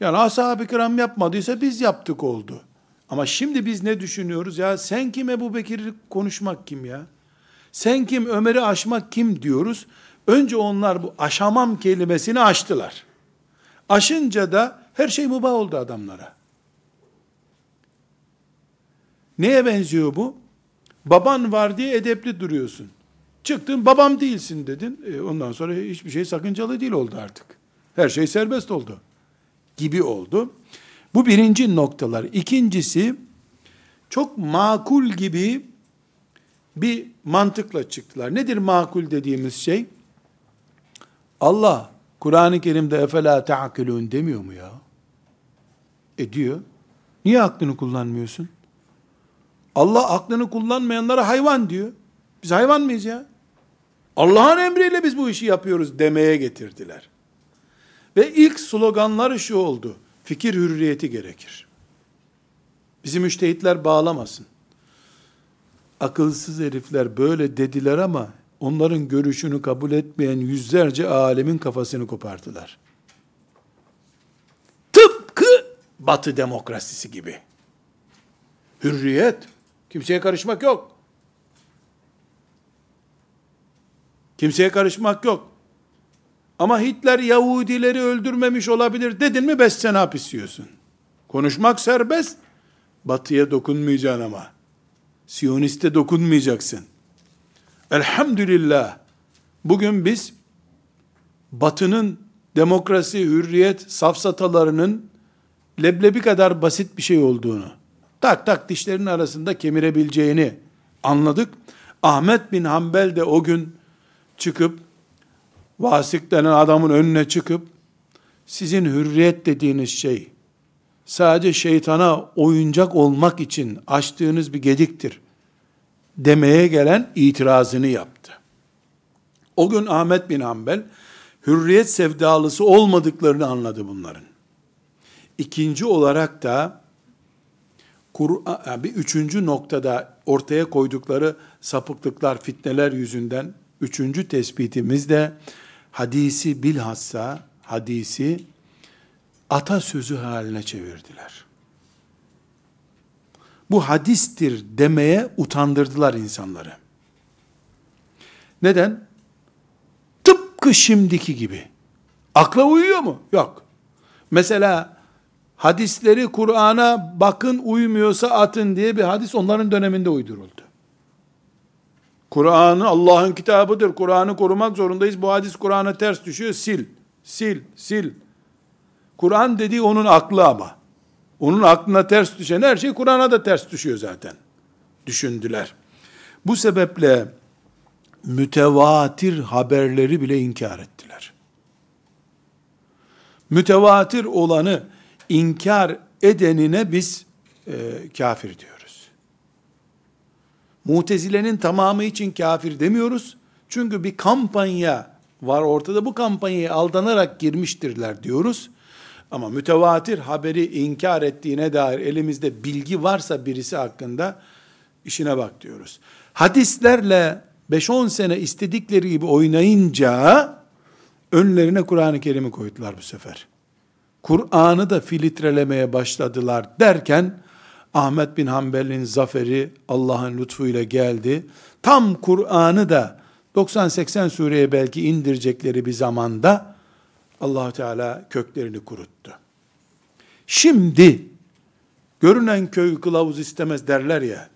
Speaker 2: Yani ashab-ı kiram yapmadıysa biz yaptık oldu. Ama şimdi biz ne düşünüyoruz? Ya sen kim Ebu Bekir'i konuşmak kim ya? Sen kim Ömer'i aşmak kim diyoruz. Önce onlar bu aşamam kelimesini aştılar. Aşınca da her şey mübah oldu adamlara. Neye benziyor bu? Baban var diye edepli duruyorsun. Çıktın babam değilsin dedin. E ondan sonra hiçbir şey sakıncalı değil oldu artık. Her şey serbest oldu. Gibi oldu. Bu birinci noktalar. İkincisi çok makul gibi bir mantıkla çıktılar. Nedir makul dediğimiz şey? Allah Kur'an-ı Kerim'de efela ta'kilun demiyor mu ya? E diyor. Niye aklını kullanmıyorsun? Allah aklını kullanmayanlara hayvan diyor. Biz hayvan mıyız ya? Allah'ın emriyle biz bu işi yapıyoruz demeye getirdiler. Ve ilk sloganları şu oldu. Fikir hürriyeti gerekir. Bizi müştehitler bağlamasın. Akılsız herifler böyle dediler ama onların görüşünü kabul etmeyen yüzlerce alemin kafasını kopardılar. Tıpkı Batı demokrasisi gibi. Hürriyet. Kimseye karışmak yok. Kimseye karışmak yok. Ama Hitler Yahudileri öldürmemiş olabilir dedin mi beş sene hapis yiyorsun. Konuşmak serbest. Batıya dokunmayacaksın ama. Siyoniste dokunmayacaksın. Elhamdülillah. Bugün biz Batı'nın demokrasi, hürriyet, safsatalarının leblebi kadar basit bir şey olduğunu, tak tak dişlerin arasında kemirebileceğini anladık. Ahmet bin Hanbel de o gün çıkıp, Vasık denen adamın önüne çıkıp, sizin hürriyet dediğiniz şey, sadece şeytana oyuncak olmak için açtığınız bir gediktir demeye gelen itirazını yaptı. O gün Ahmet bin Hanbel hürriyet sevdalısı olmadıklarını anladı bunların. İkinci olarak da bir üçüncü noktada ortaya koydukları sapıklıklar, fitneler yüzünden üçüncü tespitimiz de hadisi bilhassa hadisi atasözü haline çevirdiler. Bu hadistir demeye utandırdılar insanları. Neden? Tıpkı şimdiki gibi. Akla uyuyor mu? Yok. Mesela hadisleri Kur'an'a bakın uymuyorsa atın diye bir hadis onların döneminde uyduruldu. Kur'an'ı Allah'ın kitabıdır. Kur'an'ı korumak zorundayız. Bu hadis Kur'an'a ters düşüyor. Sil, sil, sil. Kur'an dediği onun aklı ama. Onun aklına ters düşen her şey Kur'an'a da ters düşüyor zaten. Düşündüler. Bu sebeple mütevatir haberleri bile inkar ettiler. Mütevatir olanı inkar edenine biz e, kafir diyoruz. Mutezilenin tamamı için kafir demiyoruz. Çünkü bir kampanya var ortada. Bu kampanyaya aldanarak girmiştirler diyoruz. Ama mütevatir haberi inkar ettiğine dair elimizde bilgi varsa birisi hakkında işine bak diyoruz. Hadislerle 5-10 sene istedikleri gibi oynayınca önlerine Kur'an-ı Kerim'i koydular bu sefer. Kur'an'ı da filtrelemeye başladılar derken Ahmet bin Hanbel'in zaferi Allah'ın lütfuyla geldi. Tam Kur'an'ı da 90-80 sureye belki indirecekleri bir zamanda allah Teala köklerini kuruttu. Şimdi görünen köy kılavuz istemez derler ya.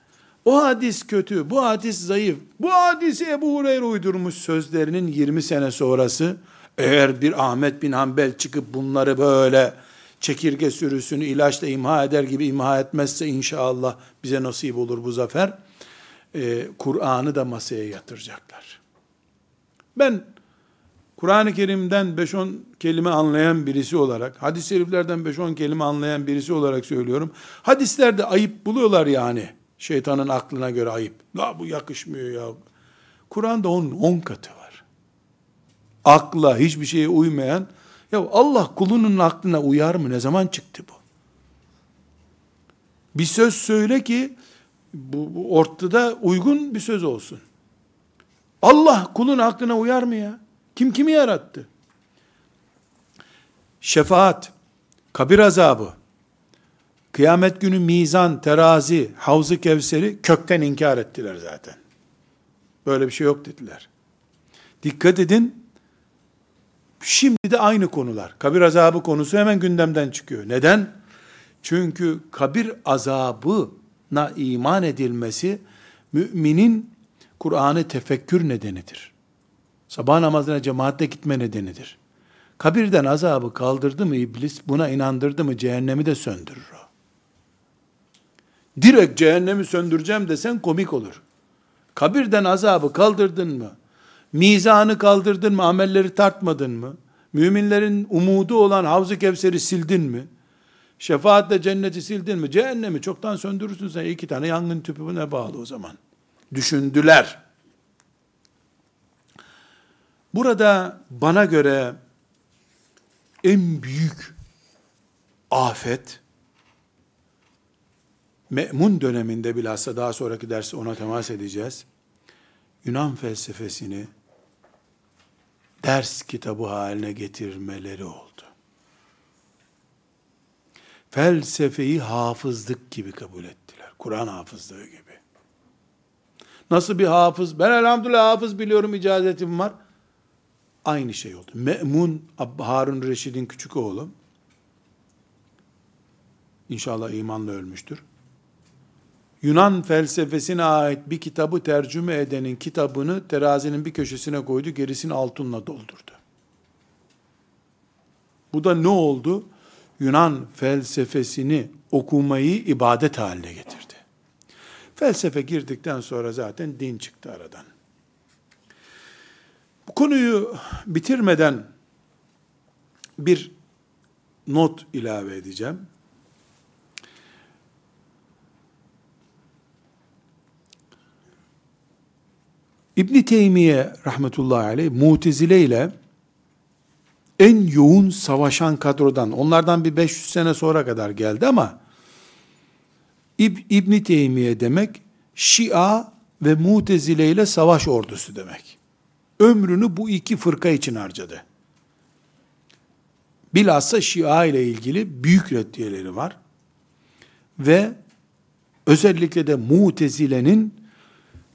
Speaker 2: O hadis kötü, bu hadis zayıf, bu hadisi Ebu Hureyre uydurmuş sözlerinin 20 sene sonrası eğer bir Ahmet bin Hanbel çıkıp bunları böyle çekirge sürüsünü ilaçla imha eder gibi imha etmezse inşallah bize nasip olur bu zafer. Ee, Kur'an'ı da masaya yatıracaklar. Ben Kur'an-ı Kerim'den 5-10 kelime anlayan birisi olarak, hadis-i şeriflerden 5-10 kelime anlayan birisi olarak söylüyorum. Hadislerde ayıp buluyorlar yani. Şeytanın aklına göre ayıp. La bu yakışmıyor ya. Kur'an'da onun 10 katı var. Akla hiçbir şeye uymayan, ya Allah kulunun aklına uyar mı? Ne zaman çıktı bu? Bir söz söyle ki, bu, bu ortada uygun bir söz olsun. Allah kulun aklına uyar mı ya? Kim kimi yarattı? Şefaat, kabir azabı, kıyamet günü mizan, terazi, havzı kevseri kökten inkar ettiler zaten. Böyle bir şey yok dediler. Dikkat edin, şimdi de aynı konular. Kabir azabı konusu hemen gündemden çıkıyor. Neden? Çünkü kabir azabına iman edilmesi, müminin Kur'an'ı tefekkür nedenidir. Sabah namazına cemaatle gitme nedenidir. Kabirden azabı kaldırdı mı iblis, buna inandırdı mı cehennemi de söndürür o. Direkt cehennemi söndüreceğim desen komik olur. Kabirden azabı kaldırdın mı? Mizanı kaldırdın mı? Amelleri tartmadın mı? Müminlerin umudu olan Havz-ı Kevser'i sildin mi? Şefaatle cenneti sildin mi? Cehennemi çoktan söndürürsün sen. iki tane yangın tüpü buna bağlı o zaman. Düşündüler. Burada bana göre en büyük afet Me'mun döneminde bilhassa daha sonraki dersi ona temas edeceğiz. Yunan felsefesini ders kitabı haline getirmeleri oldu. felsefeyi hafızlık gibi kabul ettiler. Kur'an hafızlığı gibi. Nasıl bir hafız? Ben elhamdülillah hafız biliyorum icazetim var. Aynı şey oldu. Me'mun Harun Reşid'in küçük oğlu. İnşallah imanla ölmüştür. Yunan felsefesine ait bir kitabı tercüme edenin kitabını terazinin bir köşesine koydu, gerisini altınla doldurdu. Bu da ne oldu? Yunan felsefesini okumayı ibadet haline getirdi. Felsefe girdikten sonra zaten din çıktı aradan. Bu konuyu bitirmeden bir not ilave edeceğim. İbn Teymiye rahmetullahi aleyh Mutezile ile en yoğun savaşan kadrodan, onlardan bir 500 sene sonra kadar geldi ama İb, İbn Teymiye demek Şia ve Mutezile ile savaş ordusu demek. Ömrünü bu iki fırka için harcadı. Bilhassa Şia ile ilgili büyük reddiyeleri var. Ve özellikle de Mutezile'nin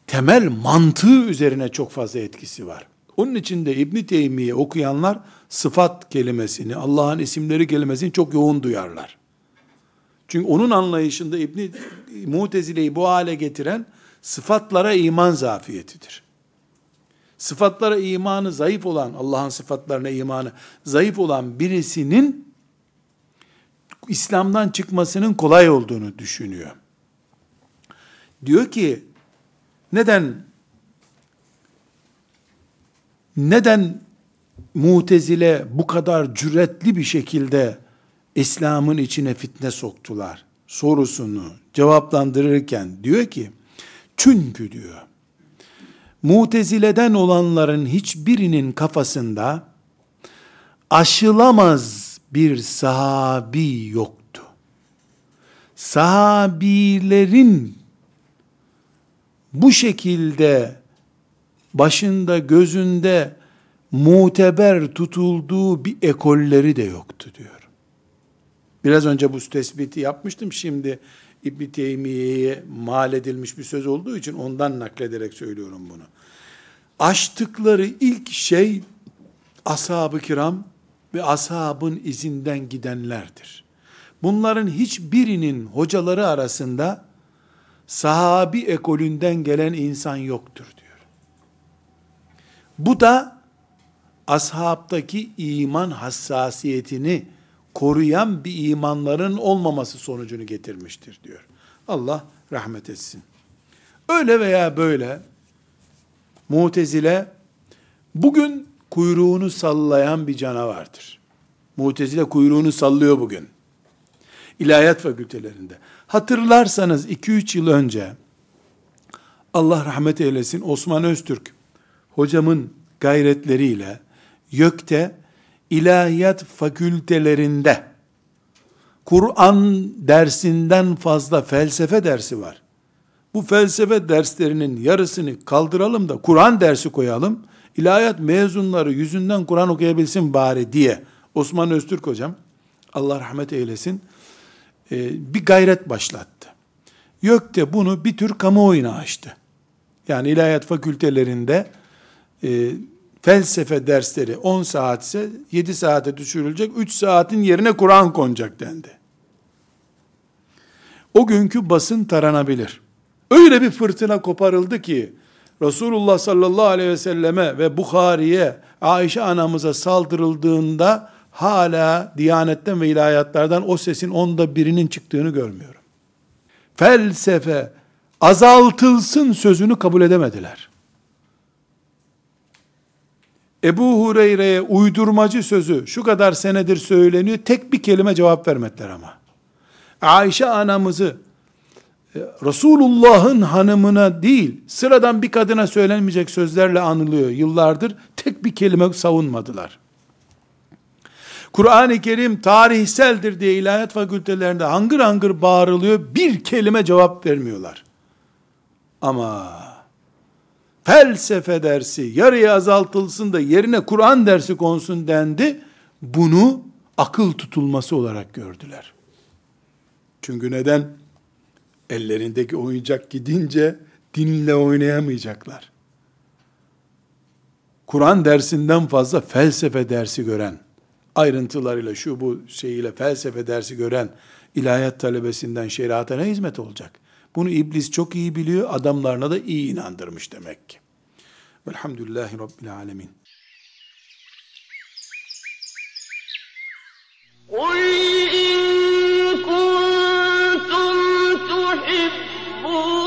Speaker 2: temel mantığı üzerine çok fazla etkisi var. Onun için de İbn Teymiye okuyanlar sıfat kelimesini, Allah'ın isimleri kelimesini çok yoğun duyarlar. Çünkü onun anlayışında İbn Mutezile'yi bu hale getiren sıfatlara iman zafiyetidir. Sıfatlara imanı zayıf olan, Allah'ın sıfatlarına imanı zayıf olan birisinin İslam'dan çıkmasının kolay olduğunu düşünüyor. Diyor ki neden neden Mutezile bu kadar cüretli bir şekilde İslam'ın içine fitne soktular sorusunu cevaplandırırken diyor ki çünkü diyor Mutezileden olanların hiçbirinin kafasında aşılamaz bir sahabi yoktu. Sahabilerin bu şekilde başında gözünde muteber tutulduğu bir ekolleri de yoktu diyor. Biraz önce bu tespiti yapmıştım. Şimdi İbn Teymiye'ye mal edilmiş bir söz olduğu için ondan naklederek söylüyorum bunu. Açtıkları ilk şey ashab-ı kiram ve ashabın izinden gidenlerdir. Bunların hiçbirinin hocaları arasında sahabi ekolünden gelen insan yoktur diyor. Bu da ashabtaki iman hassasiyetini koruyan bir imanların olmaması sonucunu getirmiştir diyor. Allah rahmet etsin. Öyle veya böyle Mutezile bugün kuyruğunu sallayan bir canavardır. Mutezile kuyruğunu sallıyor bugün. İlahiyat fakültelerinde. Hatırlarsanız 2-3 yıl önce Allah rahmet eylesin Osman Öztürk hocamın gayretleriyle YÖK'te ilahiyat fakültelerinde Kur'an dersinden fazla felsefe dersi var. Bu felsefe derslerinin yarısını kaldıralım da Kur'an dersi koyalım. İlahiyat mezunları yüzünden Kur'an okuyabilsin bari diye Osman Öztürk hocam Allah rahmet eylesin e, bir gayret başlattı. YÖK'te bunu bir tür kamuoyuna açtı. Yani ilahiyat fakültelerinde e, felsefe dersleri 10 saat ise 7 saate düşürülecek, 3 saatin yerine Kur'an konacak dendi. O günkü basın taranabilir. Öyle bir fırtına koparıldı ki, Resulullah sallallahu aleyhi ve selleme ve Bukhari'ye, Ayşe anamıza saldırıldığında, hala Diyanetten ve ilahiyatlardan o sesin onda birinin çıktığını görmüyorum. Felsefe azaltılsın sözünü kabul edemediler. Ebu Hureyre'ye uydurmacı sözü şu kadar senedir söyleniyor. Tek bir kelime cevap vermediler ama. Ayşe anamızı e, Resulullah'ın hanımına değil, sıradan bir kadına söylenmeyecek sözlerle anılıyor yıllardır. Tek bir kelime savunmadılar. Kur'an-ı Kerim tarihseldir diye ilahiyat fakültelerinde hangır hangır bağırılıyor. Bir kelime cevap vermiyorlar. Ama felsefe dersi yarıya azaltılsın da yerine Kur'an dersi konsun dendi. Bunu akıl tutulması olarak gördüler. Çünkü neden? Ellerindeki oyuncak gidince dinle oynayamayacaklar. Kur'an dersinden fazla felsefe dersi gören, ayrıntılarıyla şu bu şeyiyle felsefe dersi gören ilahiyat talebesinden şeriata ne hizmet olacak? Bunu iblis çok iyi biliyor, adamlarına da iyi inandırmış demek ki. Velhamdülillahi Rabbil Alemin.
Speaker 1: قل إن كنتم تحبون